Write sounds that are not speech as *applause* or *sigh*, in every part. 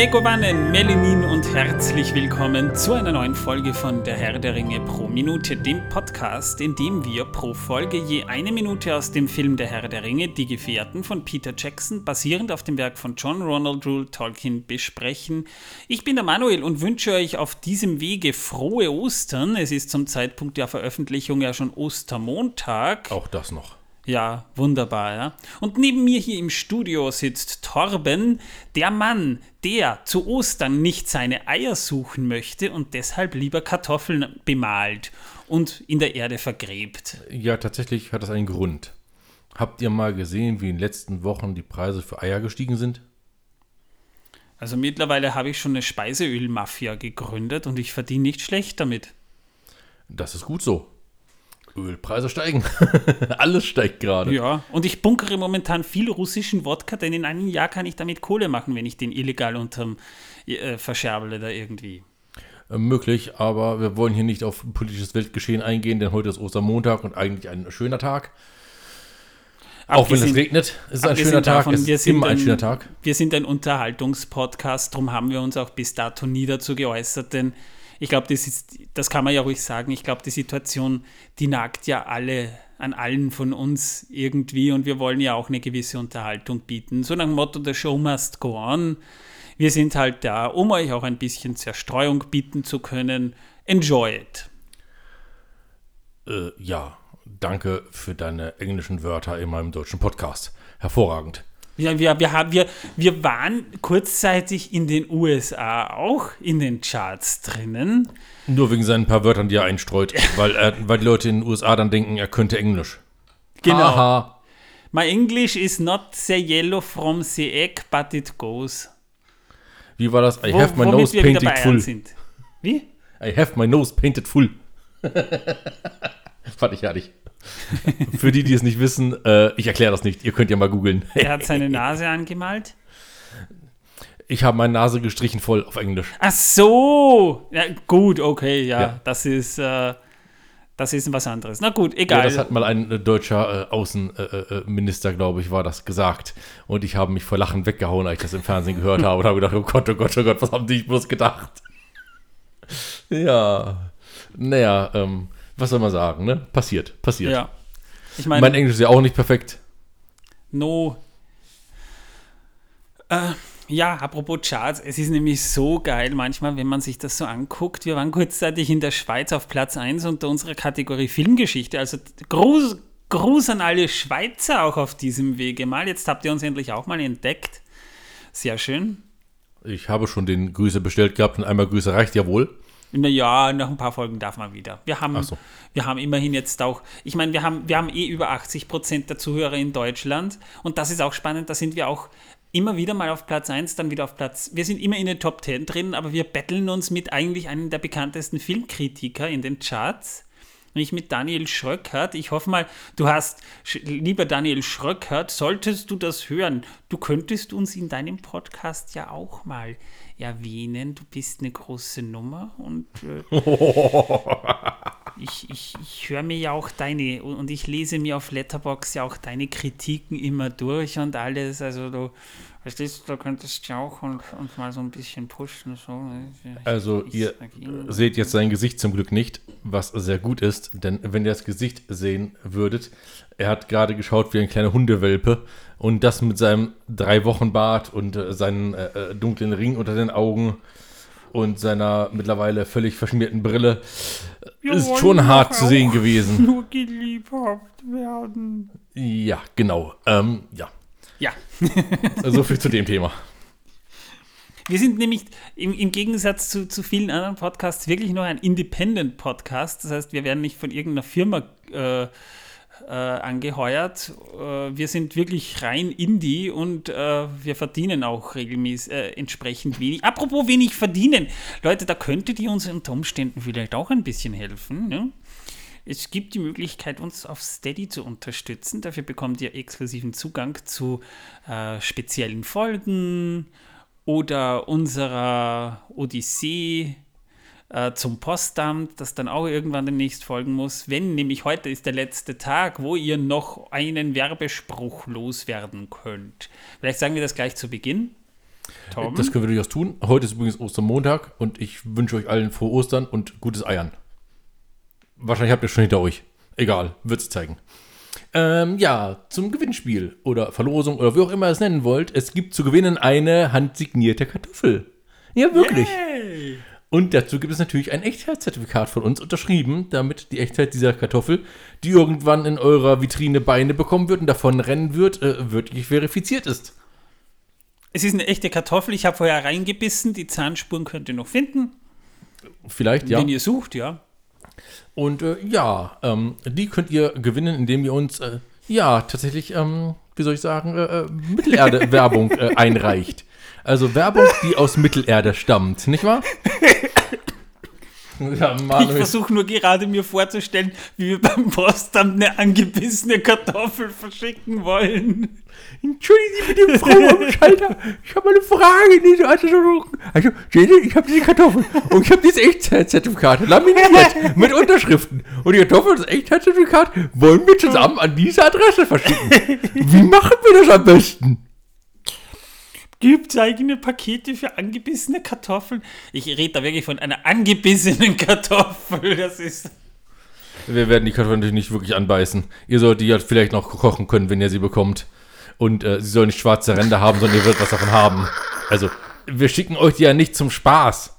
Megowannen, Melanin und herzlich willkommen zu einer neuen Folge von Der Herr der Ringe pro Minute, dem Podcast, in dem wir pro Folge je eine Minute aus dem Film Der Herr der Ringe, Die Gefährten von Peter Jackson, basierend auf dem Werk von John Ronald Rule Tolkien, besprechen. Ich bin der Manuel und wünsche euch auf diesem Wege frohe Ostern. Es ist zum Zeitpunkt der Veröffentlichung ja schon Ostermontag. Auch das noch. Ja, wunderbar, ja. Und neben mir hier im Studio sitzt Torben, der Mann, der zu Ostern nicht seine Eier suchen möchte und deshalb lieber Kartoffeln bemalt und in der Erde vergräbt. Ja, tatsächlich hat das einen Grund. Habt ihr mal gesehen, wie in den letzten Wochen die Preise für Eier gestiegen sind? Also mittlerweile habe ich schon eine Speiseölmafia gegründet und ich verdiene nicht schlecht damit. Das ist gut so. Ölpreise steigen. *laughs* Alles steigt gerade. Ja, und ich bunkere momentan viel russischen Wodka, denn in einem Jahr kann ich damit Kohle machen, wenn ich den illegal unterm äh, verscherble da irgendwie. Äh, möglich, aber wir wollen hier nicht auf politisches Weltgeschehen eingehen, denn heute ist Ostermontag und eigentlich ein schöner Tag. Auch wenn es regnet, ist es ein schöner Tag. Davon, ist immer ein, ein schöner Tag. Wir sind ein Unterhaltungspodcast, darum haben wir uns auch bis dato nie dazu geäußert, denn ich glaube, das, das kann man ja ruhig sagen. Ich glaube, die Situation, die nagt ja alle an allen von uns irgendwie und wir wollen ja auch eine gewisse Unterhaltung bieten. So nach dem Motto, the show must go on. Wir sind halt da, um euch auch ein bisschen Zerstreuung bieten zu können. Enjoy it. Äh, ja, danke für deine englischen Wörter in meinem deutschen Podcast. Hervorragend. Ja, wir, wir, haben, wir, wir waren kurzzeitig in den USA auch in den Charts drinnen. Nur wegen seinen paar Wörtern, die er einstreut, *laughs* weil, er, weil die Leute in den USA dann denken, er könnte Englisch. Genau. Aha. My English is not the yellow from the egg, but it goes. Wie war das? I Wo, have my nose painted full. Sind. Wie? I have my nose painted full. *laughs* Fand ich herrlich. *laughs* Für die, die es nicht wissen, äh, ich erkläre das nicht. Ihr könnt ja mal googeln. Er hat seine Nase angemalt. Ich habe meine Nase gestrichen voll auf Englisch. Ach so. Ja, gut, okay, ja. ja. Das ist. Äh, das ist was anderes. Na gut, egal. Ja, das hat mal ein äh, deutscher äh, Außenminister, äh, glaube ich, war das gesagt. Und ich habe mich vor Lachen weggehauen, als ich das im Fernsehen gehört habe und habe gedacht, oh Gott, oh Gott, oh Gott, was haben die bloß gedacht? ja. Naja, ähm, was soll man sagen, ne? Passiert, passiert. Ja. Ich meine, mein Englisch ist ja auch nicht perfekt. No. Äh, ja, apropos Charts, es ist nämlich so geil manchmal, wenn man sich das so anguckt. Wir waren kurzzeitig in der Schweiz auf Platz 1 unter unserer Kategorie Filmgeschichte. Also Gruß, Gruß an alle Schweizer auch auf diesem Wege mal. Jetzt habt ihr uns endlich auch mal entdeckt. Sehr schön. Ich habe schon den Grüße bestellt gehabt und einmal Grüße reicht ja wohl. Naja, nach ein paar Folgen darf man wieder. Wir haben, so. wir haben immerhin jetzt auch, ich meine, wir haben, wir haben eh über 80 Prozent der Zuhörer in Deutschland und das ist auch spannend, da sind wir auch immer wieder mal auf Platz 1, dann wieder auf Platz, wir sind immer in den Top 10 drin, aber wir betteln uns mit eigentlich einem der bekanntesten Filmkritiker in den Charts nicht mit Daniel Schröckert. Ich hoffe mal, du hast, lieber Daniel Schröckert, solltest du das hören, du könntest uns in deinem Podcast ja auch mal erwähnen. Du bist eine große Nummer und äh, *laughs* ich, ich, ich höre mir ja auch deine und ich lese mir auf Letterbox ja auch deine Kritiken immer durch und alles. Also du Verstehst du, da könntest du auch und, und mal so ein bisschen pushen. So. also ihr seht jetzt sein Gesicht zum Glück nicht, was sehr gut ist, denn wenn ihr das Gesicht sehen würdet, er hat gerade geschaut wie ein kleiner Hundewelpe und das mit seinem drei Wochen Bart und äh, seinen äh, äh, dunklen Ring unter den Augen und seiner mittlerweile völlig verschmierten Brille Wir ist schon hart zu sehen gewesen. *laughs* Nur geliebt werden. Ja, genau. Ähm, ja. Ja. *laughs* so viel zu dem Thema. Wir sind nämlich im, im Gegensatz zu, zu, vielen anderen Podcasts wirklich noch ein Independent-Podcast. Das heißt, wir werden nicht von irgendeiner Firma äh, äh, angeheuert. Äh, wir sind wirklich rein Indie und äh, wir verdienen auch regelmäßig äh, entsprechend wenig. Apropos wenig verdienen. Leute, da könntet ihr uns unter Umständen vielleicht auch ein bisschen helfen. Ne? Es gibt die Möglichkeit, uns auf Steady zu unterstützen. Dafür bekommt ihr exklusiven Zugang zu äh, speziellen Folgen oder unserer Odyssee äh, zum Postamt, das dann auch irgendwann demnächst folgen muss. Wenn nämlich heute ist der letzte Tag, wo ihr noch einen Werbespruch loswerden könnt. Vielleicht sagen wir das gleich zu Beginn. Tom? Das können wir durchaus tun. Heute ist übrigens Ostermontag und ich wünsche euch allen frohe Ostern und gutes Eiern. Wahrscheinlich habt ihr schon hinter euch. Egal, wird's zeigen. Ähm, ja, zum Gewinnspiel oder Verlosung oder wie auch immer ihr es nennen wollt. Es gibt zu gewinnen eine handsignierte Kartoffel. Ja, wirklich. Yay. Und dazu gibt es natürlich ein Echtheitszertifikat von uns unterschrieben, damit die Echtheit dieser Kartoffel, die irgendwann in eurer Vitrine Beine bekommen wird und davon rennen wird, äh, wirklich verifiziert ist. Es ist eine echte Kartoffel. Ich habe vorher reingebissen. Die Zahnspuren könnt ihr noch finden, Vielleicht, ja. wenn ihr sucht, ja. Und äh, ja, ähm, die könnt ihr gewinnen, indem ihr uns, äh, ja, tatsächlich, ähm, wie soll ich sagen, äh, äh, Mittelerde-Werbung äh, *laughs* einreicht. Also Werbung, die aus Mittelerde stammt, nicht wahr? Ja, Ich versuche nur gerade mir vorzustellen, wie wir beim Postamt eine angebissene Kartoffel verschicken wollen. Entschuldigen Sie bitte, Frau am Schalter. Ich habe eine Frage. Diese. Also, ich habe diese Kartoffel und ich habe dieses Echtheitszertifikat laminiert mit Unterschriften. Und die Kartoffel und das Echtheitszertifikat wollen wir zusammen an diese Adresse verschicken. Wie machen wir das am besten? Gibt es eigene Pakete für angebissene Kartoffeln? Ich rede da wirklich von einer angebissenen *laughs* Kartoffel. Das ist. Wir werden die Kartoffeln natürlich nicht wirklich anbeißen. Ihr solltet die ja vielleicht noch kochen können, wenn ihr sie bekommt. Und äh, sie soll nicht schwarze Ränder haben, sondern ihr werdet was davon haben. Also, wir schicken euch die ja nicht zum Spaß.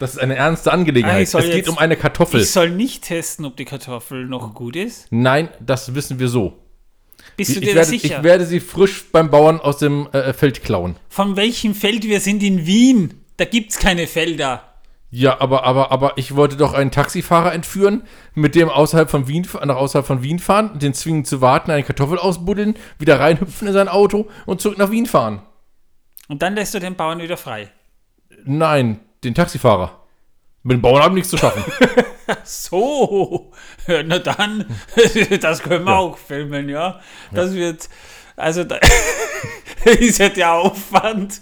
Das ist eine ernste Ah, Angelegenheit. soll es geht um eine Kartoffel. Ich soll nicht testen, ob die Kartoffel noch gut ist. Nein, das wissen wir so. Bist Ich, du ich, dir da werde, sicher? ich werde sie frisch beim Bauern aus dem äh, Feld klauen. Von welchem Feld wir sind in Wien? Da gibt es keine Felder. Ja, aber, aber, aber ich wollte doch einen Taxifahrer entführen, mit dem außerhalb von Wien, nach außerhalb von Wien fahren, den zwingen zu warten, eine Kartoffel ausbuddeln, wieder reinhüpfen in sein Auto und zurück nach Wien fahren. Und dann lässt du den Bauern wieder frei. Nein, den Taxifahrer. Mit dem Bauern haben nichts zu schaffen. *laughs* So, ja, na dann, *laughs* das können wir auch filmen, ja. Das wird, also da *laughs* ist ja der Aufwand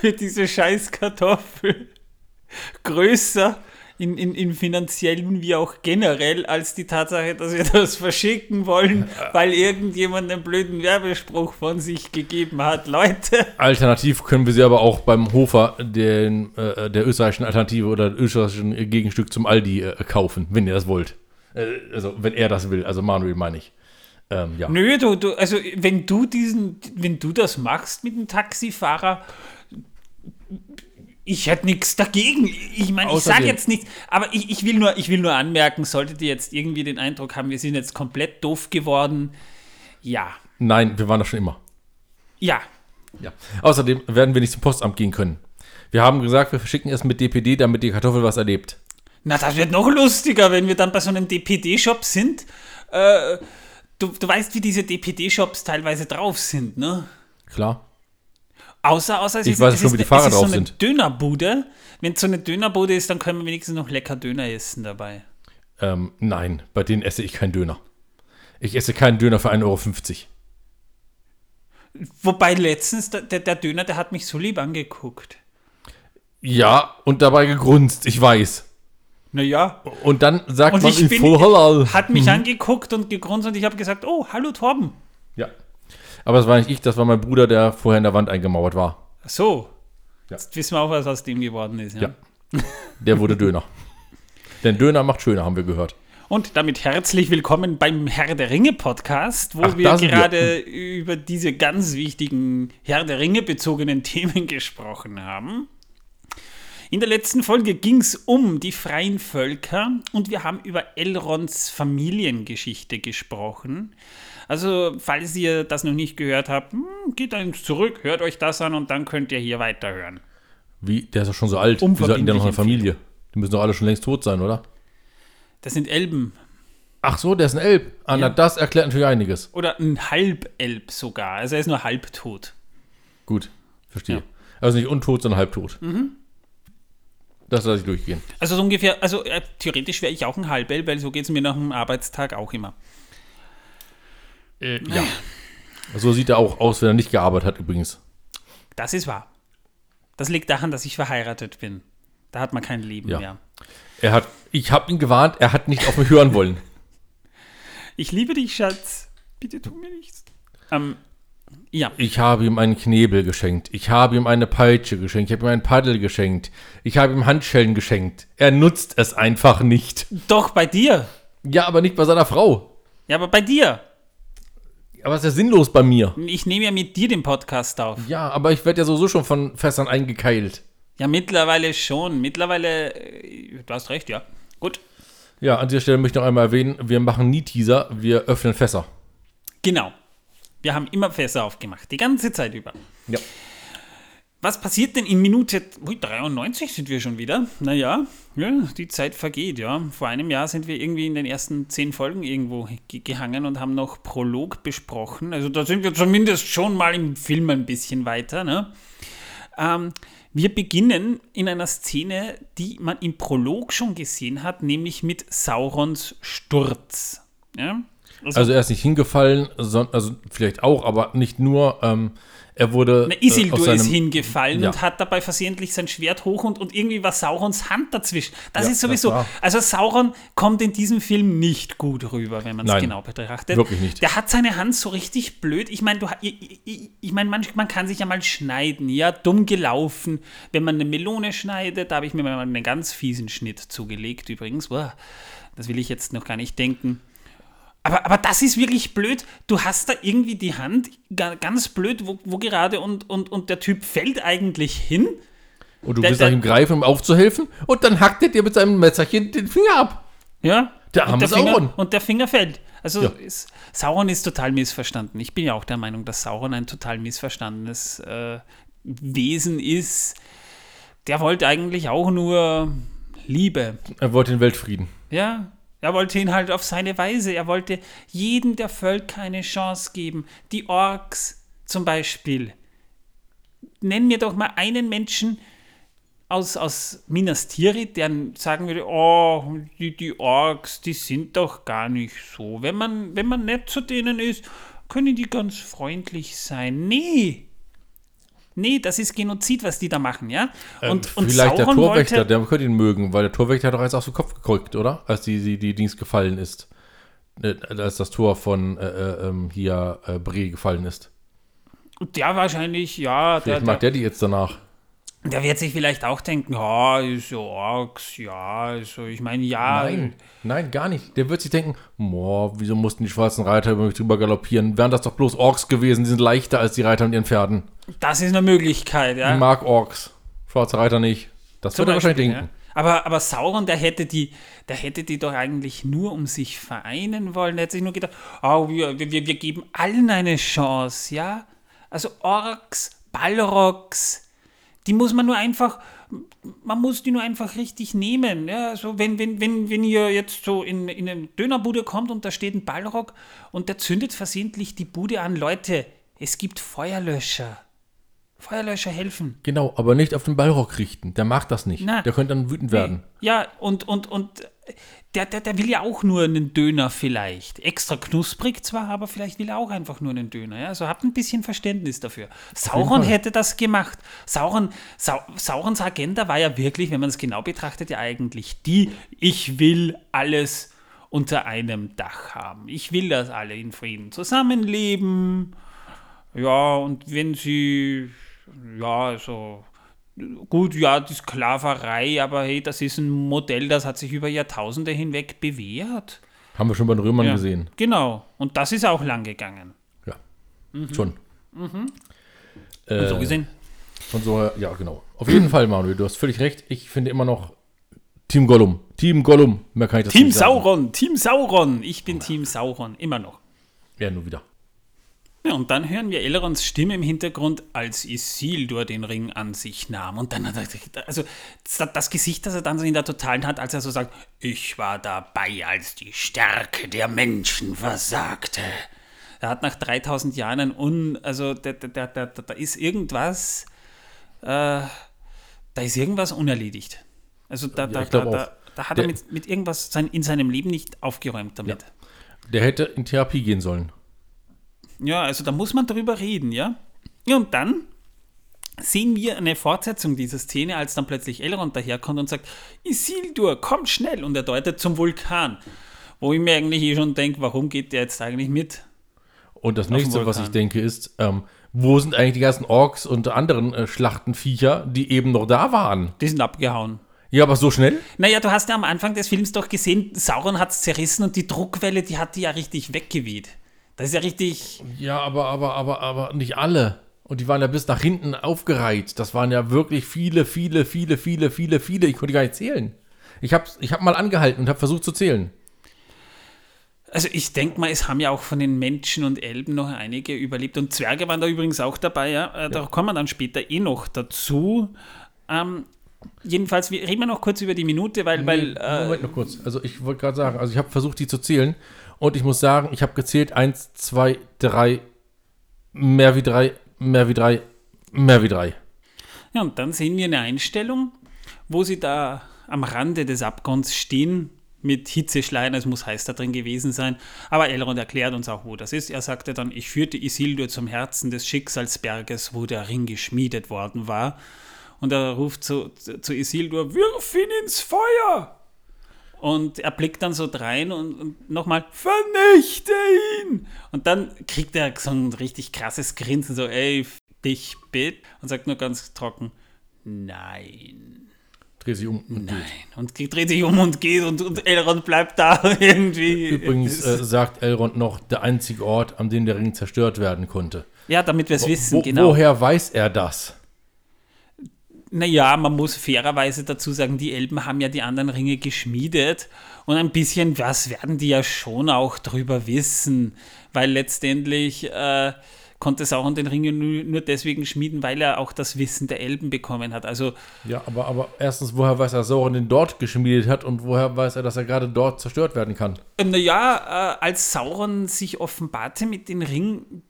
für diese scheiß Kartoffel größer in, in, in finanziellen wie auch generell als die Tatsache, dass wir *laughs* das verschicken wollen, weil irgendjemand einen blöden Werbespruch von sich gegeben hat. Leute, Alternativ können wir sie aber auch beim Hofer, den, äh, der österreichischen Alternative oder österreichischen Gegenstück zum Aldi äh, kaufen, wenn ihr das wollt. Äh, also, wenn er das will. Also, Manuel meine ich. Ähm, ja. Nö, du, du, also wenn du diesen, wenn du das machst mit dem Taxifahrer, ich hätte nichts dagegen. Ich meine, ich sage jetzt nichts, aber ich, ich, will nur, ich will nur anmerken, solltet ihr jetzt irgendwie den Eindruck haben, wir sind jetzt komplett doof geworden, ja, Nein, wir waren das schon immer. ja, Ja. Außerdem werden wir nicht zum Postamt gehen können. Wir haben gesagt, wir verschicken es mit DPD, damit die Kartoffel was erlebt. na, das wird noch lustiger, wenn wir dann bei so einem DPD-Shop sind. Äh, du, du weißt, wie diese DPD-Shops teilweise drauf sind, ne? Klar. Außer, außer es Ich ist, weiß es schon, ist wie die eine- Fahrer drauf so eine sind. Dönerbude. Wenn es so eine Dönerbude ist, dann können wir wenigstens noch lecker Döner essen dabei. Ähm, nein, bei denen esse ich keinen Döner. Ich esse keinen Döner für 1,50 Euro. Wobei letztens, der, der, Döner, der hat mich so lieb angeguckt. Ja, und dabei gegrunzt, ich weiß. Naja, Und dann sagt Und man ich in bin- voll halal. hat mich angeguckt und gegrunzt und ich habe gesagt, oh, hallo Torben. Ja. Aber das war nicht ich, das war mein Bruder, der vorher in der Wand eingemauert war. Ach So, Ja. jetzt wissen wir auch, was aus dem geworden ist. Ja? Ja. Der wurde Döner. Denn Döner macht schöner, haben wir gehört. Und damit herzlich willkommen beim Herr der Ringe Podcast, wo Ach, wir sind wir. gerade über diese ganz wichtigen Herr der Ringe bezogenen *laughs* Themen gesprochen haben. In der letzten Folge ging es um die freien Völker und wir haben über Elrons Familiengeschichte gesprochen. Also, falls ihr das noch nicht gehört habt, hm, geht dann zurück, hört euch das an und dann könnt ihr hier weiterhören. Wie, der ist doch schon so alt. Wie sollten der noch eine Familie? Die müssen doch alle schon längst tot sein, oder? Das sind Elben Ach so, der ist ein Elb. Ah, na, das erklärt natürlich einiges. oder ein Halbelb sogar. Also er ist nur halbtot. Gut, verstehe. Ja. Also nicht untot, sondern halbtot. Das lasse ich durchgehen. Also so ungefähr, also äh, theoretisch wäre ich auch ein Halbelb, weil so geht es mir nach dem Arbeitstag auch immer. Ja. So sieht er auch aus, wenn er nicht gearbeitet hat, übrigens. Das ist wahr. Das liegt daran, dass ich verheiratet bin. Da hat man kein Leben Ja. mehr. Er hat, ich habe ihn gewarnt, er hat nicht auf mich hören wollen. *laughs* Ich liebe dich, Schatz. Bitte tu mir nichts. Ähm, Ja. Ich habe ihm einen Knebel geschenkt. Ich habe ihm eine Peitsche geschenkt. Ich habe ihm ein Paddel geschenkt. Ich habe ihm Handschellen geschenkt. Er nutzt es einfach nicht. Doch, bei dir. Ja, aber nicht bei seiner Frau. Ja, aber bei dir. Aber es ist ja sinnlos bei mir. Ich nehme ja mit dir den Podcast auf. Ja, aber ich werde ja sowieso schon von Fässern eingekeilt. Ja, mittlerweile schon. Mittlerweile, äh, du hast recht, ja. Gut. Ja, an dieser Stelle möchte ich noch einmal erwähnen, wir machen nie Teaser, wir öffnen Fässer. Genau. Wir haben immer Fässer aufgemacht, die ganze Zeit über. Ja. Was passiert denn in Minute ui, 93 sind wir schon wieder? Naja, ja, die Zeit vergeht, ja. Vor einem Jahr sind wir irgendwie in den ersten zehn Folgen irgendwo gehangen und haben noch Prolog besprochen. Also da sind wir zumindest schon mal im Film ein bisschen weiter. Ne? Ähm, wir beginnen in einer Szene, die man im Prolog schon gesehen hat, nämlich mit Saurons Sturz. Ja? Also, also, er ist nicht hingefallen, also vielleicht auch, aber nicht nur. Ähm, er wurde. Na, Isildur äh, seinem, ist hingefallen ja. und hat dabei versehentlich sein Schwert hoch und, und irgendwie war Saurons Hand dazwischen. Das ja, ist sowieso. Das also Sauron kommt in diesem Film nicht gut rüber, wenn man es genau betrachtet. Wirklich nicht. Der hat seine Hand so richtig blöd. Ich meine, ich, ich, ich meine, man, man kann sich ja mal schneiden, ja, dumm gelaufen. Wenn man eine Melone schneidet, da habe ich mir mal einen ganz fiesen Schnitt zugelegt übrigens. Boah, das will ich jetzt noch gar nicht denken. Aber, aber das ist wirklich blöd. Du hast da irgendwie die Hand ganz blöd, wo, wo gerade und, und, und der Typ fällt eigentlich hin. Und du der, willst nach ihm greifen, um aufzuhelfen, und dann hackt er dir mit seinem Messerchen den Finger ab. Ja. Der arme Sauron. Und der Finger fällt. Also ja. ist, Sauron ist total missverstanden. Ich bin ja auch der Meinung, dass Sauron ein total missverstandenes äh, Wesen ist. Der wollte eigentlich auch nur Liebe. Er wollte den Weltfrieden. Ja, er wollte ihn halt auf seine Weise. Er wollte jedem der Völker eine Chance geben. Die Orks zum Beispiel. Nenn mir doch mal einen Menschen aus, aus Minas Tirith, der sagen würde, oh, die, die Orks, die sind doch gar nicht so. Wenn man, wenn man nett zu denen ist, können die ganz freundlich sein. Nee, Nee, das ist Genozid, was die da machen, ja? Und, ähm, und vielleicht Sauron der Torwächter, wollte, der könnte ihn mögen, weil der Torwächter hat doch eins aus dem Kopf gekrückt, oder? Als die, die, die Dings gefallen ist. Äh, als das Tor von äh, äh, ähm, hier äh, Bre gefallen ist. Der wahrscheinlich, ja. Vielleicht der, mag der die jetzt danach. Der wird sich vielleicht auch denken, ja, ist so Orks, ja, also ich meine, ja. Nein, nein, gar nicht. Der wird sich denken, boah, wieso mussten die schwarzen Reiter über mich drüber galoppieren? Wären das doch bloß Orks gewesen, die sind leichter als die Reiter mit ihren Pferden. Das ist eine Möglichkeit, ja. Ich mag Orks, schwarze Reiter nicht. Das Zum wird er wahrscheinlich denken. Ja. Aber, aber Sauron, der hätte, die, der hätte die doch eigentlich nur um sich vereinen wollen. Der hätte sich nur gedacht, oh, wir, wir, wir geben allen eine Chance, ja. Also Orks, Balrogs, die muss man nur einfach, man muss die nur einfach richtig nehmen. Ja, also wenn, wenn, wenn, wenn ihr jetzt so in, in eine Dönerbude kommt und da steht ein Ballrock und der zündet versehentlich die Bude an, Leute, es gibt Feuerlöscher. Feuerlöscher helfen. Genau, aber nicht auf den Ballrock richten. Der mag das nicht. Na, der könnte dann wütend nee. werden. Ja, und, und, und der, der, der will ja auch nur einen Döner vielleicht. Extra knusprig zwar, aber vielleicht will er auch einfach nur einen Döner. Ja? Also habt ein bisschen Verständnis dafür. Sauron hätte das gemacht. Sauron, Sau, Saurons Agenda war ja wirklich, wenn man es genau betrachtet, ja eigentlich die, ich will alles unter einem Dach haben. Ich will, dass alle in Frieden zusammenleben. Ja, und wenn sie, ja, also Gut, ja, die Sklaverei, aber hey, das ist ein Modell, das hat sich über Jahrtausende hinweg bewährt. Haben wir schon bei den Römern ja, gesehen. Genau, und das ist auch lang gegangen. Ja, mhm. schon. Mhm. Äh, so gesehen. Und so, ja, genau. Auf jeden Fall, Manuel, du hast völlig recht. Ich finde immer noch Team Gollum. Team Gollum, mehr kann ich das Team nicht sagen. Sauron, Team Sauron. Ich bin Team Sauron, immer noch. Ja, nur wieder. Ja, und dann hören wir Elrons Stimme im Hintergrund, als Isildur den Ring an sich nahm. Und dann hat er, also das Gesicht, das er dann so in der Totalen hat, als er so sagt, ich war dabei, als die Stärke der Menschen versagte. Er hat nach 3000 Jahren ein Un, also da, da, da, da ist irgendwas, äh, da ist irgendwas unerledigt. Also da, da, da, da, da, hat der, er mit, mit irgendwas sein, in seinem Leben nicht aufgeräumt damit. Ja. Der hätte in Therapie gehen sollen. Ja, also da muss man drüber reden, ja. Ja, und dann sehen wir eine Fortsetzung dieser Szene, als dann plötzlich Elrond daherkommt und sagt, Isildur, komm schnell! Und er deutet zum Vulkan. Wo ich mir eigentlich eh schon denke, warum geht der jetzt eigentlich mit? Und das nächste, was ich denke, ist, ähm, wo sind eigentlich die ganzen Orks und anderen äh, Schlachtenviecher, die eben noch da waren? Die sind abgehauen. Ja, aber so schnell? Naja, du hast ja am Anfang des Films doch gesehen, Sauron hat es zerrissen und die Druckwelle, die hat die ja richtig weggeweht. Das ist ja richtig. Ja, aber, aber, aber, aber nicht alle. Und die waren ja bis nach hinten aufgereiht. Das waren ja wirklich viele, viele, viele, viele, viele, viele. Ich konnte gar nicht zählen. Ich habe ich hab mal angehalten und habe versucht zu zählen. Also ich denke mal, es haben ja auch von den Menschen und Elben noch einige überlebt. Und Zwerge waren da übrigens auch dabei, ja. Äh, da ja. kommen wir dann später eh noch dazu. Ähm, jedenfalls, wir reden wir noch kurz über die Minute, weil. Nee, weil äh, Moment noch kurz. Also ich wollte gerade sagen, also ich habe versucht, die zu zählen. Und ich muss sagen, ich habe gezählt, eins, zwei, drei, mehr wie drei, mehr wie drei, mehr wie drei. Ja, und dann sehen wir eine Einstellung, wo sie da am Rande des Abgrunds stehen mit Hitzeschleien, es muss heiß da drin gewesen sein. Aber Elrond erklärt uns auch, wo das ist. Er sagte dann, ich führte Isildur zum Herzen des Schicksalsberges, wo der Ring geschmiedet worden war. Und er ruft zu, zu Isildur, wirf ihn ins Feuer! Und er blickt dann so drein und, und nochmal, vernichte ihn! Und dann kriegt er so ein richtig krasses Grinsen, so, ey, dich bitte. Und sagt nur ganz trocken, nein. Dreht sich um und Nein. geht. Und dreht sich um und geht und, und Elrond bleibt da *laughs* irgendwie. Übrigens äh, sagt Elrond noch, der einzige Ort, an dem der Ring zerstört werden konnte. Ja, damit wir es wissen, wo, genau. Woher weiß er das? Naja, man muss fairerweise dazu sagen, die Elben haben ja die anderen Ringe geschmiedet. Und ein bisschen was werden die ja schon auch drüber wissen, weil letztendlich äh, konnte Sauron den Ring nur, nur deswegen schmieden, weil er auch das Wissen der Elben bekommen hat. Also ja, aber, aber erstens, woher weiß er, Sauron den dort geschmiedet hat und woher weiß er, dass er gerade dort zerstört werden kann? Äh, naja, äh, als Sauron sich offenbarte mit dem Ring,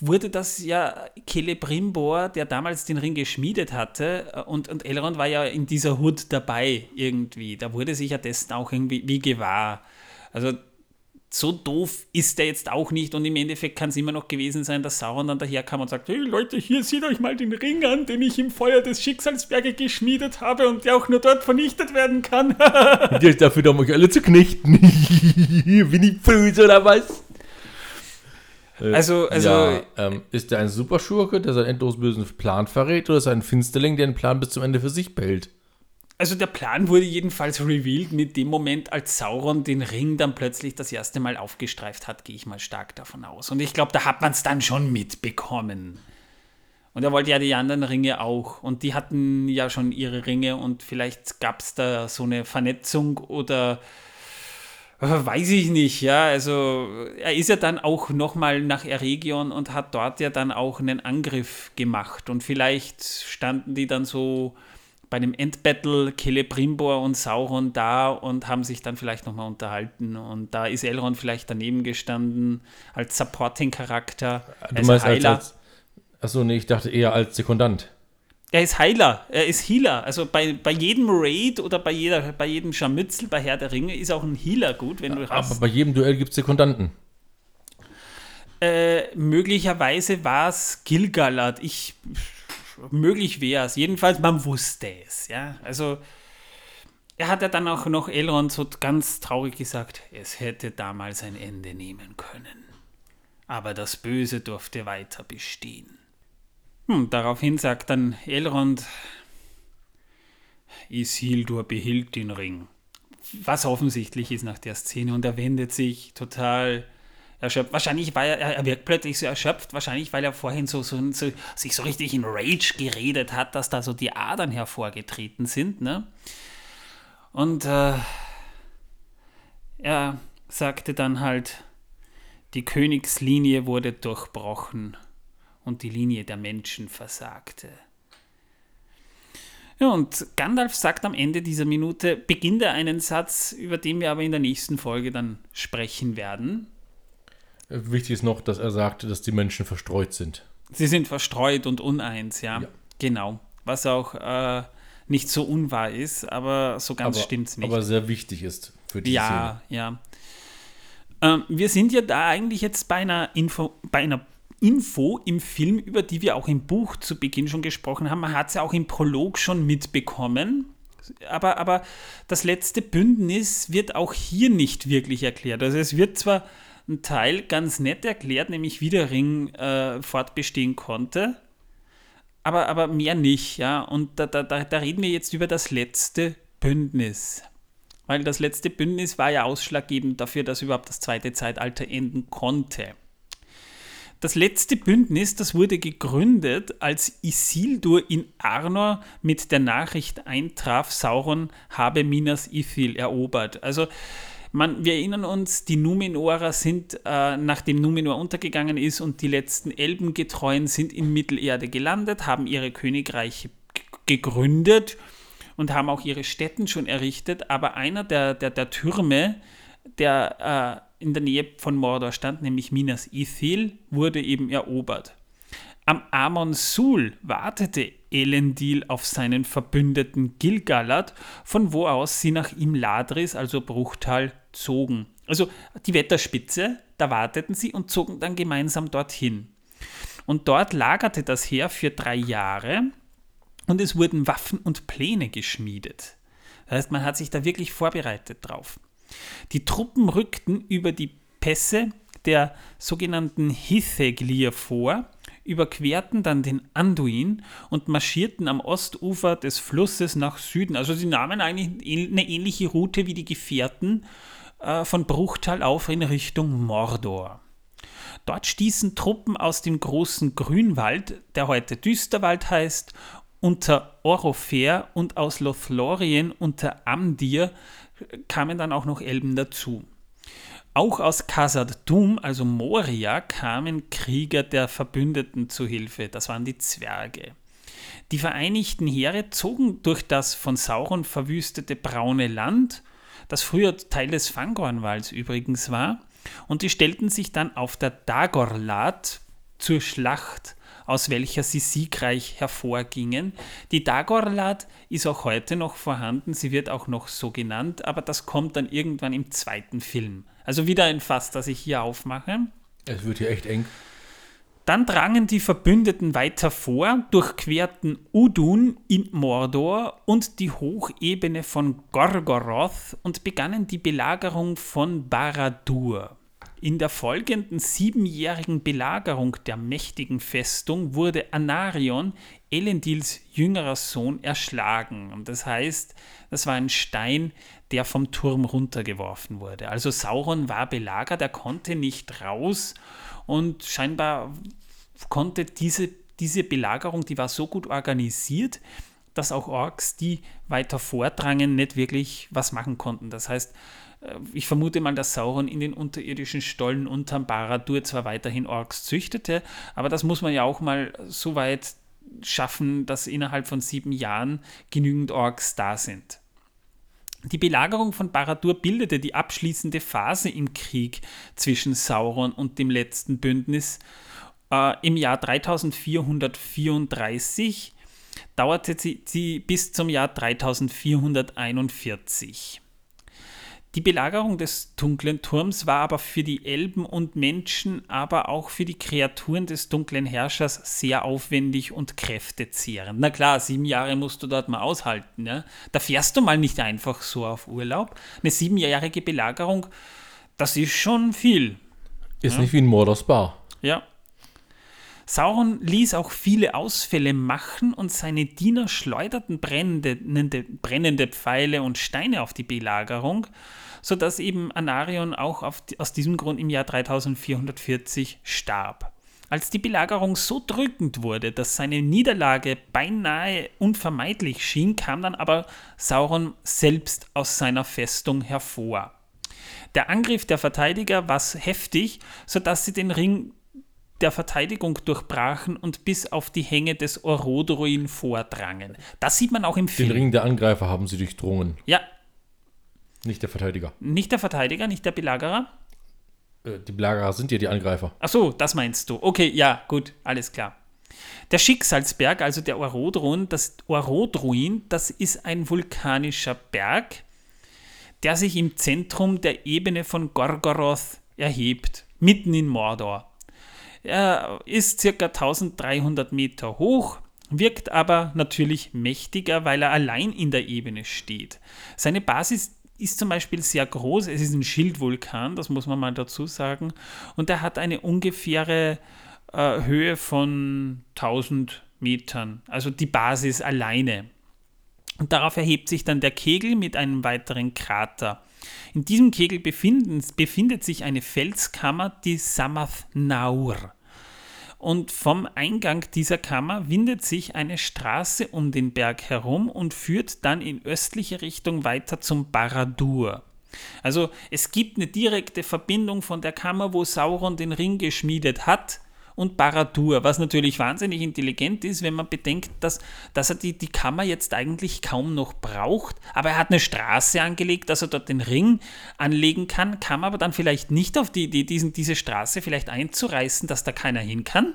wurde das ja Celebrimbor, der damals den Ring geschmiedet hatte, äh, und, und Elrond war ja in dieser Hut dabei irgendwie. Da wurde sich ja dessen auch irgendwie wie gewahr. Also so doof ist der jetzt auch nicht und im Endeffekt kann es immer noch gewesen sein, dass Sauron dann daherkam und sagt, hey Leute, hier seht euch mal den Ring an, den ich im Feuer des Schicksalsberge geschmiedet habe und der auch nur dort vernichtet werden kann. *laughs* jetzt dafür da euch alle zu knechten. *laughs* Winnie Pooh oder was? Äh, also, also ja, ähm, ist der ein Superschurke, der seinen endlos bösen Plan verrät, oder ist er ein Finsterling, der den Plan bis zum Ende für sich behält? Also der Plan wurde jedenfalls revealed mit dem Moment, als Sauron den Ring dann plötzlich das erste Mal aufgestreift hat, gehe ich mal stark davon aus. Und ich glaube, da hat man es dann schon mitbekommen. Und er wollte ja die anderen Ringe auch. Und die hatten ja schon ihre Ringe und vielleicht gab es da so eine Vernetzung oder äh, weiß ich nicht, ja. Also er ist ja dann auch nochmal nach Eregion und hat dort ja dann auch einen Angriff gemacht. Und vielleicht standen die dann so bei dem Endbattle Celebrimbor und Sauron da und haben sich dann vielleicht nochmal unterhalten. Und da ist Elrond vielleicht daneben gestanden als Supporting-Charakter. Du als meinst Heiler. als, als Achso, nee, ich dachte eher als Sekundant. Er ist Heiler, er ist Healer. Also bei, bei jedem Raid oder bei, jeder, bei jedem Scharmützel bei Herr der Ringe ist auch ein Healer gut, wenn du Aber hast. bei jedem Duell gibt es Sekundanten. Äh, möglicherweise war es Gilgalad. Ich möglich wäre es. Jedenfalls, man wusste es. Ja? Also, er hat ja dann auch noch Elrond so ganz traurig gesagt, es hätte damals ein Ende nehmen können. Aber das Böse durfte weiter bestehen. Hm, daraufhin sagt dann Elrond, Isildur behielt den Ring. Was offensichtlich ist nach der Szene und er wendet sich total erschöpft. Wahrscheinlich war er, er wirkt plötzlich so erschöpft, wahrscheinlich weil er vorhin so, so, so, sich so richtig in Rage geredet hat, dass da so die Adern hervorgetreten sind. Ne? Und äh, er sagte dann halt, die Königslinie wurde durchbrochen und die Linie der Menschen versagte. Ja, und Gandalf sagt am Ende dieser Minute, beginnt er einen Satz, über den wir aber in der nächsten Folge dann sprechen werden. Wichtig ist noch, dass er sagte, dass die Menschen verstreut sind. Sie sind verstreut und uneins, ja. ja. Genau. Was auch äh, nicht so unwahr ist, aber so ganz stimmt es nicht. Aber sehr wichtig ist für die ja, Szene. Ja, ja. Ähm, wir sind ja da eigentlich jetzt bei einer Info, bei einer Info im Film, über die wir auch im Buch zu Beginn schon gesprochen haben. Man hat es ja auch im Prolog schon mitbekommen. Aber, aber das letzte Bündnis wird auch hier nicht wirklich erklärt. Also es wird zwar ein Teil ganz nett erklärt, nämlich wie der Ring äh, fortbestehen konnte. Aber, aber mehr nicht, ja. Und da, da, da reden wir jetzt über das letzte Bündnis. Weil das letzte Bündnis war ja ausschlaggebend dafür, dass überhaupt das zweite Zeitalter enden konnte. Das letzte Bündnis, das wurde gegründet, als Isildur in Arnor mit der Nachricht eintraf, Sauron habe Minas Ithil erobert. Also man, wir erinnern uns, die Numenorer sind, äh, nachdem Numenor untergegangen ist und die letzten Elbengetreuen sind in Mittelerde gelandet, haben ihre Königreiche gegründet und haben auch ihre Städten schon errichtet, aber einer der, der, der Türme, der äh, in der Nähe von Mordor stand, nämlich Minas Ithil, wurde eben erobert. Am Amon Sul wartete Elendil auf seinen Verbündeten Gilgalad, von wo aus sie nach Imladris, also Bruchtal, zogen. Also die Wetterspitze, da warteten sie und zogen dann gemeinsam dorthin. Und dort lagerte das Heer für drei Jahre und es wurden Waffen und Pläne geschmiedet. Das heißt, man hat sich da wirklich vorbereitet drauf. Die Truppen rückten über die Pässe der sogenannten Hitheglir vor, überquerten dann den Anduin und marschierten am Ostufer des Flusses nach Süden. Also sie nahmen eigentlich eine ähnliche Route wie die Gefährten äh, von Bruchtal auf in Richtung Mordor. Dort stießen Truppen aus dem großen Grünwald, der heute Düsterwald heißt, unter Orofer und aus Lothlorien unter Amdir kamen dann auch noch Elben dazu. Auch aus Khazad Dum, also Moria, kamen Krieger der Verbündeten zu Hilfe. Das waren die Zwerge. Die vereinigten Heere zogen durch das von Sauron verwüstete braune Land, das früher Teil des Fangornwalds übrigens war, und die stellten sich dann auf der Dagorlat zur Schlacht aus welcher sie siegreich hervorgingen. Die Dagorlat ist auch heute noch vorhanden, sie wird auch noch so genannt, aber das kommt dann irgendwann im zweiten Film. Also wieder ein Fass, das ich hier aufmache. Es wird hier echt eng. Dann drangen die Verbündeten weiter vor, durchquerten Udun in Mordor und die Hochebene von Gorgoroth und begannen die Belagerung von Baradur. In der folgenden siebenjährigen Belagerung der mächtigen Festung wurde Anarion, Elendils jüngerer Sohn, erschlagen. Und das heißt, das war ein Stein, der vom Turm runtergeworfen wurde. Also Sauron war belagert, er konnte nicht raus und scheinbar konnte diese, diese Belagerung, die war so gut organisiert, dass auch Orks, die weiter vordrangen, nicht wirklich was machen konnten. Das heißt, äh, ich vermute mal, dass Sauron in den unterirdischen Stollen unterm Baradur zwar weiterhin Orks züchtete, aber das muss man ja auch mal so weit schaffen, dass innerhalb von sieben Jahren genügend Orks da sind. Die Belagerung von Baradur bildete die abschließende Phase im Krieg zwischen Sauron und dem letzten Bündnis. Äh, Im Jahr 3434 dauerte sie, sie bis zum Jahr 3441. Die Belagerung des dunklen Turms war aber für die Elben und Menschen, aber auch für die Kreaturen des dunklen Herrschers sehr aufwendig und kräftezehrend. Na klar, sieben Jahre musst du dort mal aushalten. Ja? Da fährst du mal nicht einfach so auf Urlaub. Eine siebenjährige Belagerung, das ist schon viel. Ist ja? nicht wie ein Bar. Ja. Sauron ließ auch viele Ausfälle machen und seine Diener schleuderten brennende, brennende Pfeile und Steine auf die Belagerung, sodass eben Anarion auch die, aus diesem Grund im Jahr 3440 starb. Als die Belagerung so drückend wurde, dass seine Niederlage beinahe unvermeidlich schien, kam dann aber Sauron selbst aus seiner Festung hervor. Der Angriff der Verteidiger war heftig, sodass sie den Ring der Verteidigung durchbrachen und bis auf die Hänge des Orodruin vordrangen. Das sieht man auch im Film. Den Ring der Angreifer haben sie durchdrungen. Ja. Nicht der Verteidiger. Nicht der Verteidiger, nicht der Belagerer? Äh, die Belagerer sind ja die Angreifer. Ach so, das meinst du. Okay, ja, gut, alles klar. Der Schicksalsberg, also der Orodruin, das Orodruin, das ist ein vulkanischer Berg, der sich im Zentrum der Ebene von Gorgoroth erhebt, mitten in Mordor. Er ist circa 1300 Meter hoch, wirkt aber natürlich mächtiger, weil er allein in der Ebene steht. Seine Basis ist zum Beispiel sehr groß. Es ist ein Schildvulkan, das muss man mal dazu sagen. Und er hat eine ungefähre äh, Höhe von 1000 Metern, also die Basis alleine. Und darauf erhebt sich dann der Kegel mit einem weiteren Krater. In diesem Kegel befindet sich eine Felskammer, die Samath Naur. Und vom Eingang dieser Kammer windet sich eine Straße um den Berg herum und führt dann in östliche Richtung weiter zum Baradur. Also es gibt eine direkte Verbindung von der Kammer, wo Sauron den Ring geschmiedet hat, und Baradur, was natürlich wahnsinnig intelligent ist, wenn man bedenkt, dass, dass er die, die Kammer jetzt eigentlich kaum noch braucht, aber er hat eine Straße angelegt, dass er dort den Ring anlegen kann, kam aber dann vielleicht nicht auf die Idee, diesen, diese Straße vielleicht einzureißen, dass da keiner hin kann.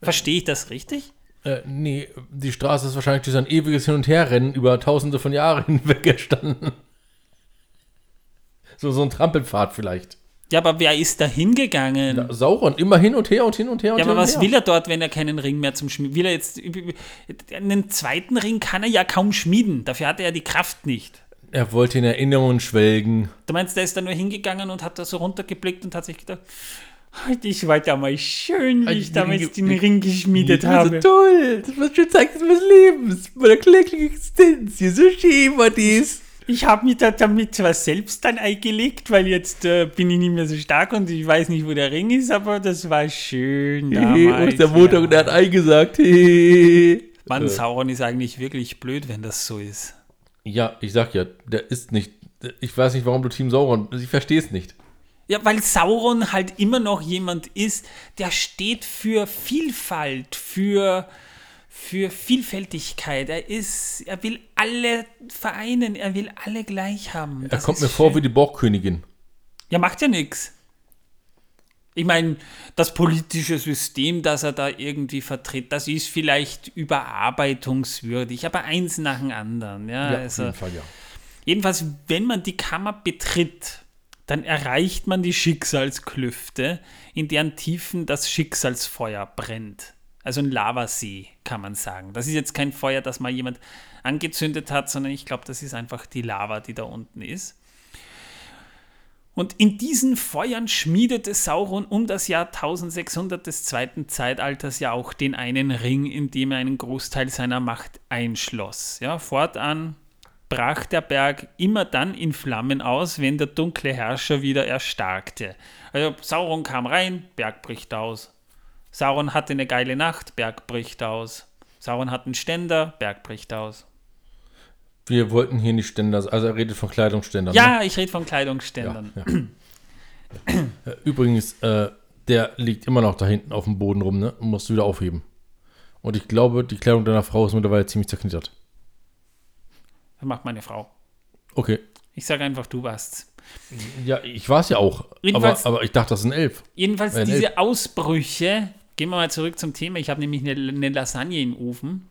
Verstehe ich das richtig? Äh, nee, die Straße ist wahrscheinlich durch ein ewiges Hin- und Herrennen über tausende von Jahren *laughs* hinweg entstanden. So, so ein Trampelpfad vielleicht. Ja, aber wer ist da hingegangen? Ja, Sauron, immer hin und her und hin und her und Ja, aber was her. will er dort, wenn er keinen Ring mehr zum Schmieden? Will er jetzt. Einen zweiten Ring kann er ja kaum schmieden. Dafür hat er ja die Kraft nicht. Er wollte in Erinnerungen schwelgen. Du meinst, der ist da nur hingegangen und hat da so runtergeblickt und hat sich gedacht, das war damals schön, wie ich damals den Ring geschmiedet das habe. So toll, das war schon Zeit des Lebens, meiner kläglichen Existenz. Hier so schön war dies. Ich habe mich da damit zwar selbst dann eingelegt, weil jetzt äh, bin ich nicht mehr so stark und ich weiß nicht, wo der Ring ist, aber das war schön damals. und der Montag, ja. der hat eingesagt. Mann, äh. Sauron ist eigentlich wirklich blöd, wenn das so ist. Ja, ich sag ja, der ist nicht. Ich weiß nicht, warum du Team Sauron. Ich verstehe es nicht. Ja, weil Sauron halt immer noch jemand ist, der steht für Vielfalt, für für Vielfältigkeit. Er ist, er will alle vereinen, er will alle gleich haben. Das er kommt mir schön. vor wie die Borgkönigin. Ja, macht ja nichts. Ich meine, das politische System, das er da irgendwie vertritt, das ist vielleicht überarbeitungswürdig, aber eins nach dem anderen. Ja, ja also, auf jeden Fall, ja. Jedenfalls, wenn man die Kammer betritt, dann erreicht man die Schicksalsklüfte, in deren Tiefen das Schicksalsfeuer brennt. Also ein Lavasee, kann man sagen. Das ist jetzt kein Feuer, das mal jemand angezündet hat, sondern ich glaube, das ist einfach die Lava, die da unten ist. Und in diesen Feuern schmiedete Sauron um das Jahr 1600 des zweiten Zeitalters ja auch den einen Ring, in dem er einen Großteil seiner Macht einschloss. Ja, fortan brach der Berg immer dann in Flammen aus, wenn der dunkle Herrscher wieder erstarkte. Also Sauron kam rein, Berg bricht aus, Sauron hatte eine geile Nacht, Berg bricht aus. Sauron hat einen Ständer, Berg bricht aus. Wir wollten hier nicht Ständer, also er redet von Kleidungsständern. Ja, ne? ich rede von Kleidungsständern. Ja, ja. Äh, übrigens, äh, der liegt immer noch da hinten auf dem Boden rum, ne? Musst du wieder aufheben. Und ich glaube, die Kleidung deiner Frau ist mittlerweile ziemlich zerknittert. Das macht meine Frau. Okay. Ich sage einfach, du warst. Ja, ich war es ja auch. Aber, aber, ich dachte, das ist ein Elf. Jedenfalls äh, diese Elf. Ausbrüche Gehen wir mal zurück zum Thema. Ich habe nämlich eine, eine Lasagne im Ofen.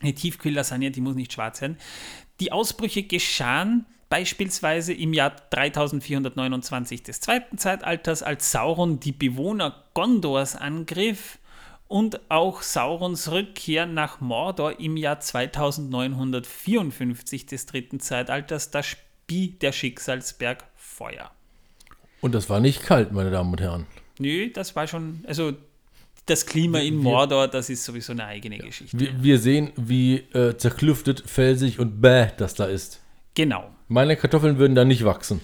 Eine Tiefkühllasagne, die muss nicht schwarz sein. Die Ausbrüche geschahen beispielsweise im Jahr 3429 des zweiten Zeitalters, als Sauron die Bewohner Gondors angriff und auch Saurons Rückkehr nach Mordor im Jahr 2954 des dritten Zeitalters, da spie der Schicksalsberg Feuer. Und das war nicht kalt, meine Damen und Herren. Nö, das war schon, also das Klima in Mordor, das ist sowieso eine eigene Geschichte. Wir, wir sehen, wie äh, zerklüftet, felsig und bäh das da ist. Genau. Meine Kartoffeln würden da nicht wachsen.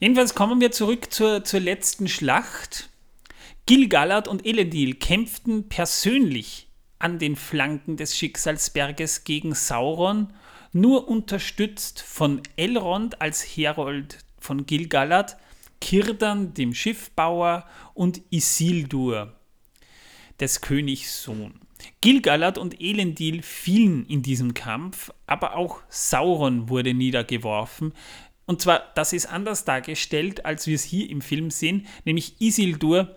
Jedenfalls kommen wir zurück zur, zur letzten Schlacht. Gil-galad und Elendil kämpften persönlich an den Flanken des Schicksalsberges gegen Sauron, nur unterstützt von Elrond als Herold von Gil-galad, Kirdan, dem Schiffbauer, und Isildur, des Königs Sohn. Gilgalad und Elendil fielen in diesem Kampf, aber auch Sauron wurde niedergeworfen. Und zwar, das ist anders dargestellt, als wir es hier im Film sehen, nämlich Isildur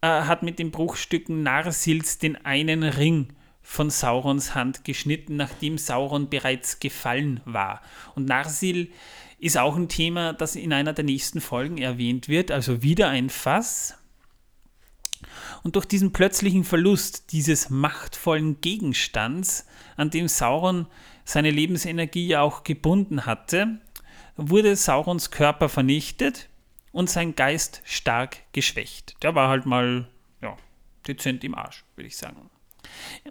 äh, hat mit den Bruchstücken Narsils den einen Ring von Saurons Hand geschnitten, nachdem Sauron bereits gefallen war. Und Narsil ist auch ein Thema, das in einer der nächsten Folgen erwähnt wird, also wieder ein Fass. Und durch diesen plötzlichen Verlust dieses machtvollen Gegenstands, an dem Sauron seine Lebensenergie ja auch gebunden hatte, wurde Saurons Körper vernichtet und sein Geist stark geschwächt. Der war halt mal ja, dezent im Arsch, würde ich sagen.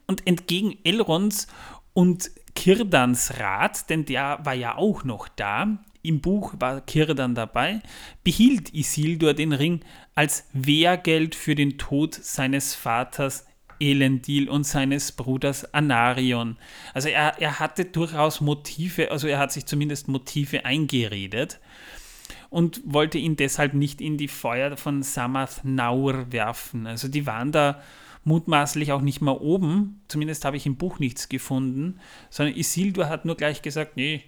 Und entgegen Elrons und Kirdans Rat, denn der war ja auch noch da, im Buch war Kirdan dabei, behielt Isildur den Ring als Wehrgeld für den Tod seines Vaters Elendil und seines Bruders Anarion. Also er, er hatte durchaus Motive, also er hat sich zumindest Motive eingeredet und wollte ihn deshalb nicht in die Feuer von Samath Naur werfen. Also die waren da mutmaßlich auch nicht mal oben, zumindest habe ich im Buch nichts gefunden, sondern Isildur hat nur gleich gesagt, nee,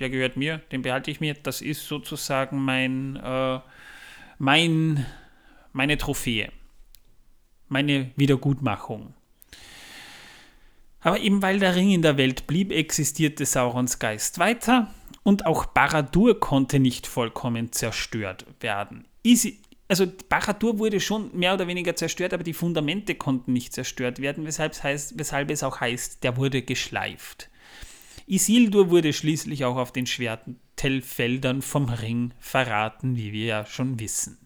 der gehört mir, den behalte ich mir, das ist sozusagen mein, äh, mein, meine Trophäe, meine Wiedergutmachung. Aber eben weil der Ring in der Welt blieb, existierte Saurons Geist weiter und auch Baradur konnte nicht vollkommen zerstört werden. Easy, also Baradur wurde schon mehr oder weniger zerstört, aber die Fundamente konnten nicht zerstört werden, weshalb es, heißt, weshalb es auch heißt, der wurde geschleift. Isildur wurde schließlich auch auf den Schwertellfeldern vom Ring verraten, wie wir ja schon wissen.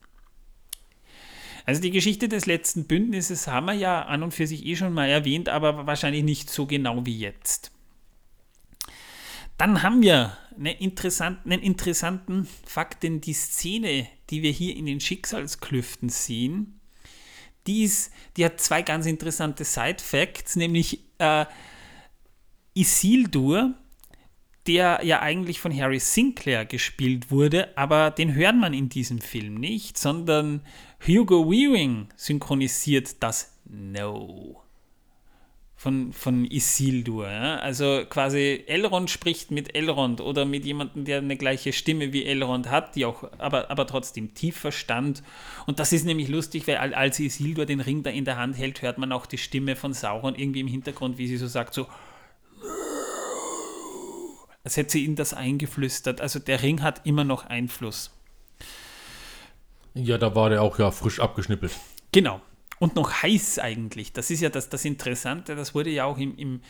Also die Geschichte des letzten Bündnisses haben wir ja an und für sich eh schon mal erwähnt, aber wahrscheinlich nicht so genau wie jetzt. Dann haben wir eine interessant, einen interessanten Fakt, denn die Szene, die wir hier in den Schicksalsklüften sehen, die, ist, die hat zwei ganz interessante Side-Facts, nämlich äh, Isildur, der ja eigentlich von Harry Sinclair gespielt wurde, aber den hört man in diesem Film nicht, sondern Hugo Weaving synchronisiert das No von, von Isildur. Ja? Also quasi Elrond spricht mit Elrond oder mit jemandem, der eine gleiche Stimme wie Elrond hat, die auch aber, aber trotzdem tief verstand. Und das ist nämlich lustig, weil als Isildur den Ring da in der Hand hält, hört man auch die Stimme von Sauron irgendwie im Hintergrund, wie sie so sagt, so als hätte sie ihm das eingeflüstert. Also der Ring hat immer noch Einfluss. Ja, da war der auch ja frisch abgeschnippelt. Genau. Und noch heiß eigentlich. Das ist ja das, das Interessante, das wurde ja auch im, im,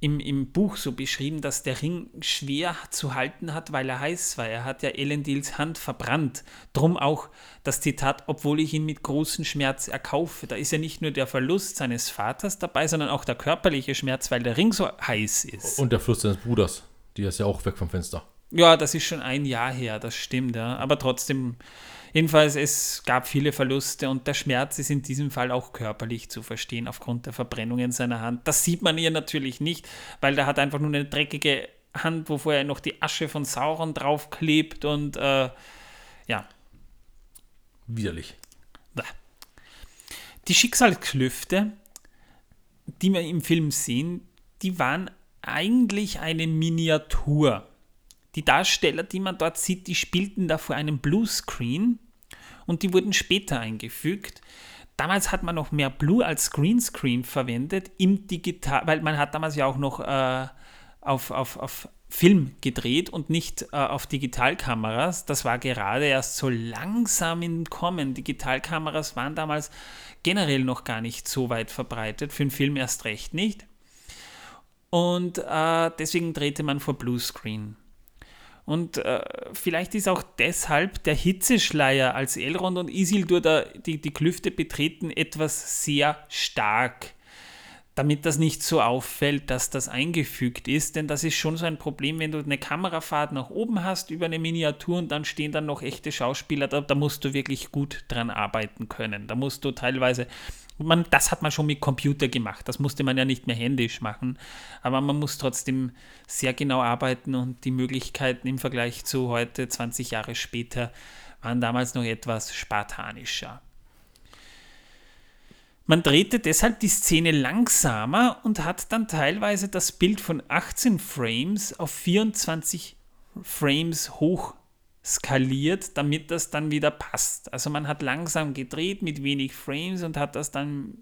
im, im Buch so beschrieben, dass der Ring schwer zu halten hat, weil er heiß war. Er hat ja Elendils Hand verbrannt. Drum auch das Zitat, obwohl ich ihn mit großem Schmerz erkaufe. Da ist ja nicht nur der Verlust seines Vaters dabei, sondern auch der körperliche Schmerz, weil der Ring so heiß ist. Und der Verlust seines Bruders. Die ist ja auch weg vom Fenster. Ja, das ist schon ein Jahr her, das stimmt, ja. Aber trotzdem, jedenfalls, es gab viele Verluste und der Schmerz ist in diesem Fall auch körperlich zu verstehen aufgrund der Verbrennung in seiner Hand. Das sieht man ihr natürlich nicht, weil der hat einfach nur eine dreckige Hand, wo vorher noch die Asche von Sauron draufklebt und äh, ja. Widerlich. Die Schicksalsklüfte, die wir im Film sehen, die waren eigentlich eine Miniatur. Die Darsteller, die man dort sieht, die spielten da vor einem Bluescreen und die wurden später eingefügt. Damals hat man noch mehr Blue als Greenscreen verwendet im Digital, weil man hat damals ja auch noch äh, auf, auf, auf Film gedreht und nicht äh, auf Digitalkameras. Das war gerade erst so langsam im Kommen. Digitalkameras waren damals generell noch gar nicht so weit verbreitet, für einen Film erst recht nicht. Und äh, deswegen drehte man vor Bluescreen. Und äh, vielleicht ist auch deshalb der Hitzeschleier, als Elrond und Isildur da die, die Klüfte betreten, etwas sehr stark damit das nicht so auffällt, dass das eingefügt ist. Denn das ist schon so ein Problem, wenn du eine Kamerafahrt nach oben hast über eine Miniatur und dann stehen dann noch echte Schauspieler, da, da musst du wirklich gut dran arbeiten können. Da musst du teilweise man, das hat man schon mit Computer gemacht. Das musste man ja nicht mehr händisch machen. Aber man muss trotzdem sehr genau arbeiten und die Möglichkeiten im Vergleich zu heute, 20 Jahre später, waren damals noch etwas spartanischer. Man drehte deshalb die Szene langsamer und hat dann teilweise das Bild von 18 Frames auf 24 Frames hoch skaliert, damit das dann wieder passt. Also man hat langsam gedreht mit wenig Frames und hat das dann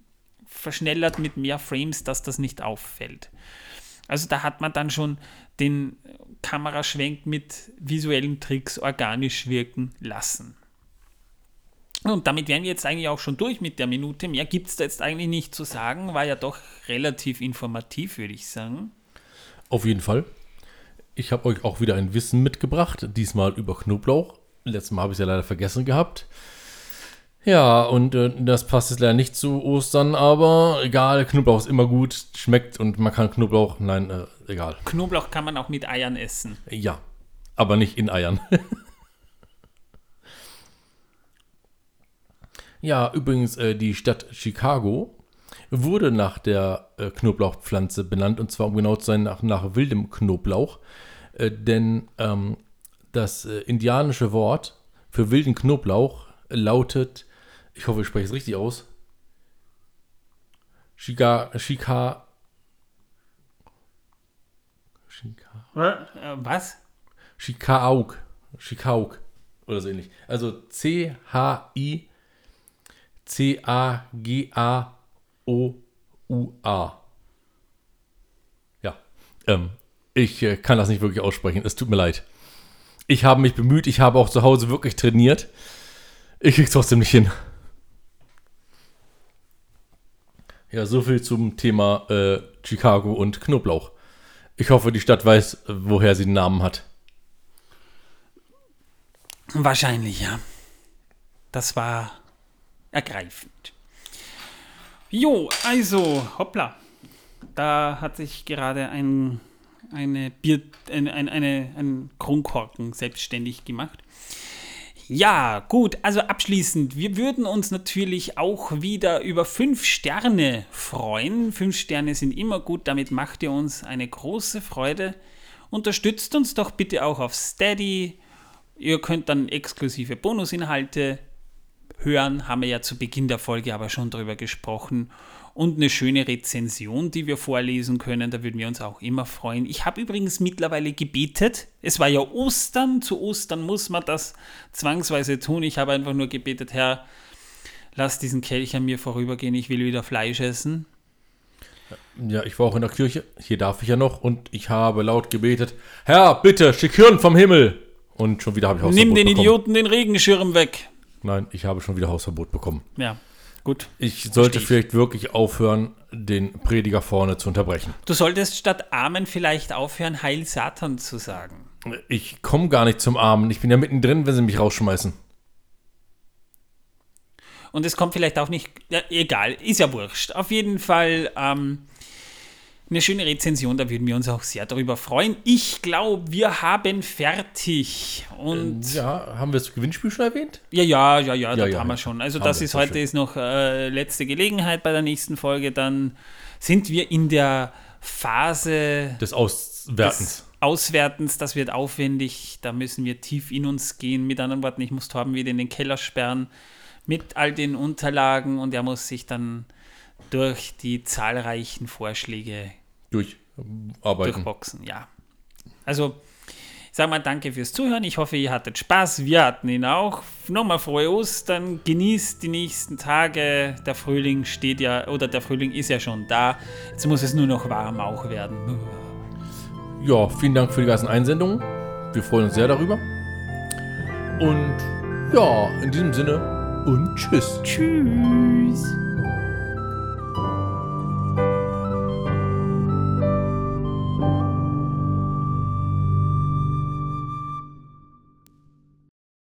verschnellert mit mehr Frames, dass das nicht auffällt. Also da hat man dann schon den Kameraschwenk mit visuellen Tricks organisch wirken lassen. Und damit wären wir jetzt eigentlich auch schon durch mit der Minute. Mehr gibt es da jetzt eigentlich nicht zu sagen. War ja doch relativ informativ, würde ich sagen. Auf jeden Fall. Ich habe euch auch wieder ein Wissen mitgebracht, diesmal über Knoblauch. Letztes Mal habe ich es ja leider vergessen gehabt. Ja, und äh, das passt jetzt leider nicht zu Ostern, aber egal, Knoblauch ist immer gut, schmeckt und man kann Knoblauch, nein, äh, egal. Knoblauch kann man auch mit Eiern essen. Ja, aber nicht in Eiern. *laughs* ja, übrigens, äh, die Stadt Chicago wurde nach der äh, Knoblauchpflanze benannt und zwar, um genau zu sein, nach, nach wildem Knoblauch. Äh, denn ähm, das äh, indianische Wort für wilden Knoblauch lautet ich hoffe, ich spreche es richtig aus. Shika, Shika. Äh, was? Shikauk. Shikauk. Oder so ähnlich. Also C-H-I C-A-G-A-O-U-A. Ja. Ähm, ich äh, kann das nicht wirklich aussprechen. Es tut mir leid. Ich habe mich bemüht. Ich habe auch zu Hause wirklich trainiert. Ich krieg's trotzdem nicht hin. Ja, so viel zum Thema äh, Chicago und Knoblauch. Ich hoffe, die Stadt weiß, woher sie den Namen hat. Wahrscheinlich, ja. Das war ergreifend. Jo, also, hoppla. Da hat sich gerade ein, eine Bier, ein, ein, eine, ein Kronkorken selbstständig gemacht. Ja, gut, also abschließend, wir würden uns natürlich auch wieder über fünf Sterne freuen. Fünf Sterne sind immer gut, damit macht ihr uns eine große Freude. Unterstützt uns doch bitte auch auf Steady. Ihr könnt dann exklusive Bonusinhalte hören, haben wir ja zu Beginn der Folge aber schon drüber gesprochen und eine schöne Rezension, die wir vorlesen können. Da würden wir uns auch immer freuen. Ich habe übrigens mittlerweile gebetet. Es war ja Ostern. Zu Ostern muss man das zwangsweise tun. Ich habe einfach nur gebetet, Herr, lass diesen Kelch an mir vorübergehen. Ich will wieder Fleisch essen. Ja, ich war auch in der Kirche. Hier darf ich ja noch. Und ich habe laut gebetet, Herr, bitte, schick Hirn vom Himmel. Und schon wieder habe ich Hausverbot Nimm den bekommen. Idioten den Regenschirm weg. Nein, ich habe schon wieder Hausverbot bekommen. Ja. Gut. Ich sollte vielleicht wirklich aufhören, den Prediger vorne zu unterbrechen. Du solltest statt Amen vielleicht aufhören, Heil Satan zu sagen. Ich komme gar nicht zum Amen. Ich bin ja mittendrin, wenn sie mich rausschmeißen. Und es kommt vielleicht auch nicht. Ja, egal, ist ja wurscht. Auf jeden Fall. Ähm, eine schöne Rezension, da würden wir uns auch sehr darüber freuen. Ich glaube, wir haben fertig. Und äh, ja, haben wir das Gewinnspiel schon erwähnt? Ja, ja, ja, ja, ja das ja, haben wir schon. Also das ist heute ist noch äh, letzte Gelegenheit bei der nächsten Folge. Dann sind wir in der Phase des Auswertens. Des Auswertens, das wird aufwendig. Da müssen wir tief in uns gehen. Mit anderen Worten, ich muss Torben wieder in den Keller sperren mit all den Unterlagen und er muss sich dann durch die zahlreichen Vorschläge durcharbeiten. Durchboxen, ja. Also, ich sage mal danke fürs Zuhören. Ich hoffe, ihr hattet Spaß. Wir hatten ihn auch. Nochmal frohe Ostern. Genießt die nächsten Tage. Der Frühling steht ja, oder der Frühling ist ja schon da. Jetzt muss es nur noch warm auch werden. Ja, vielen Dank für die ganzen Einsendungen. Wir freuen uns sehr darüber. Und ja, in diesem Sinne und tschüss. Tschüss.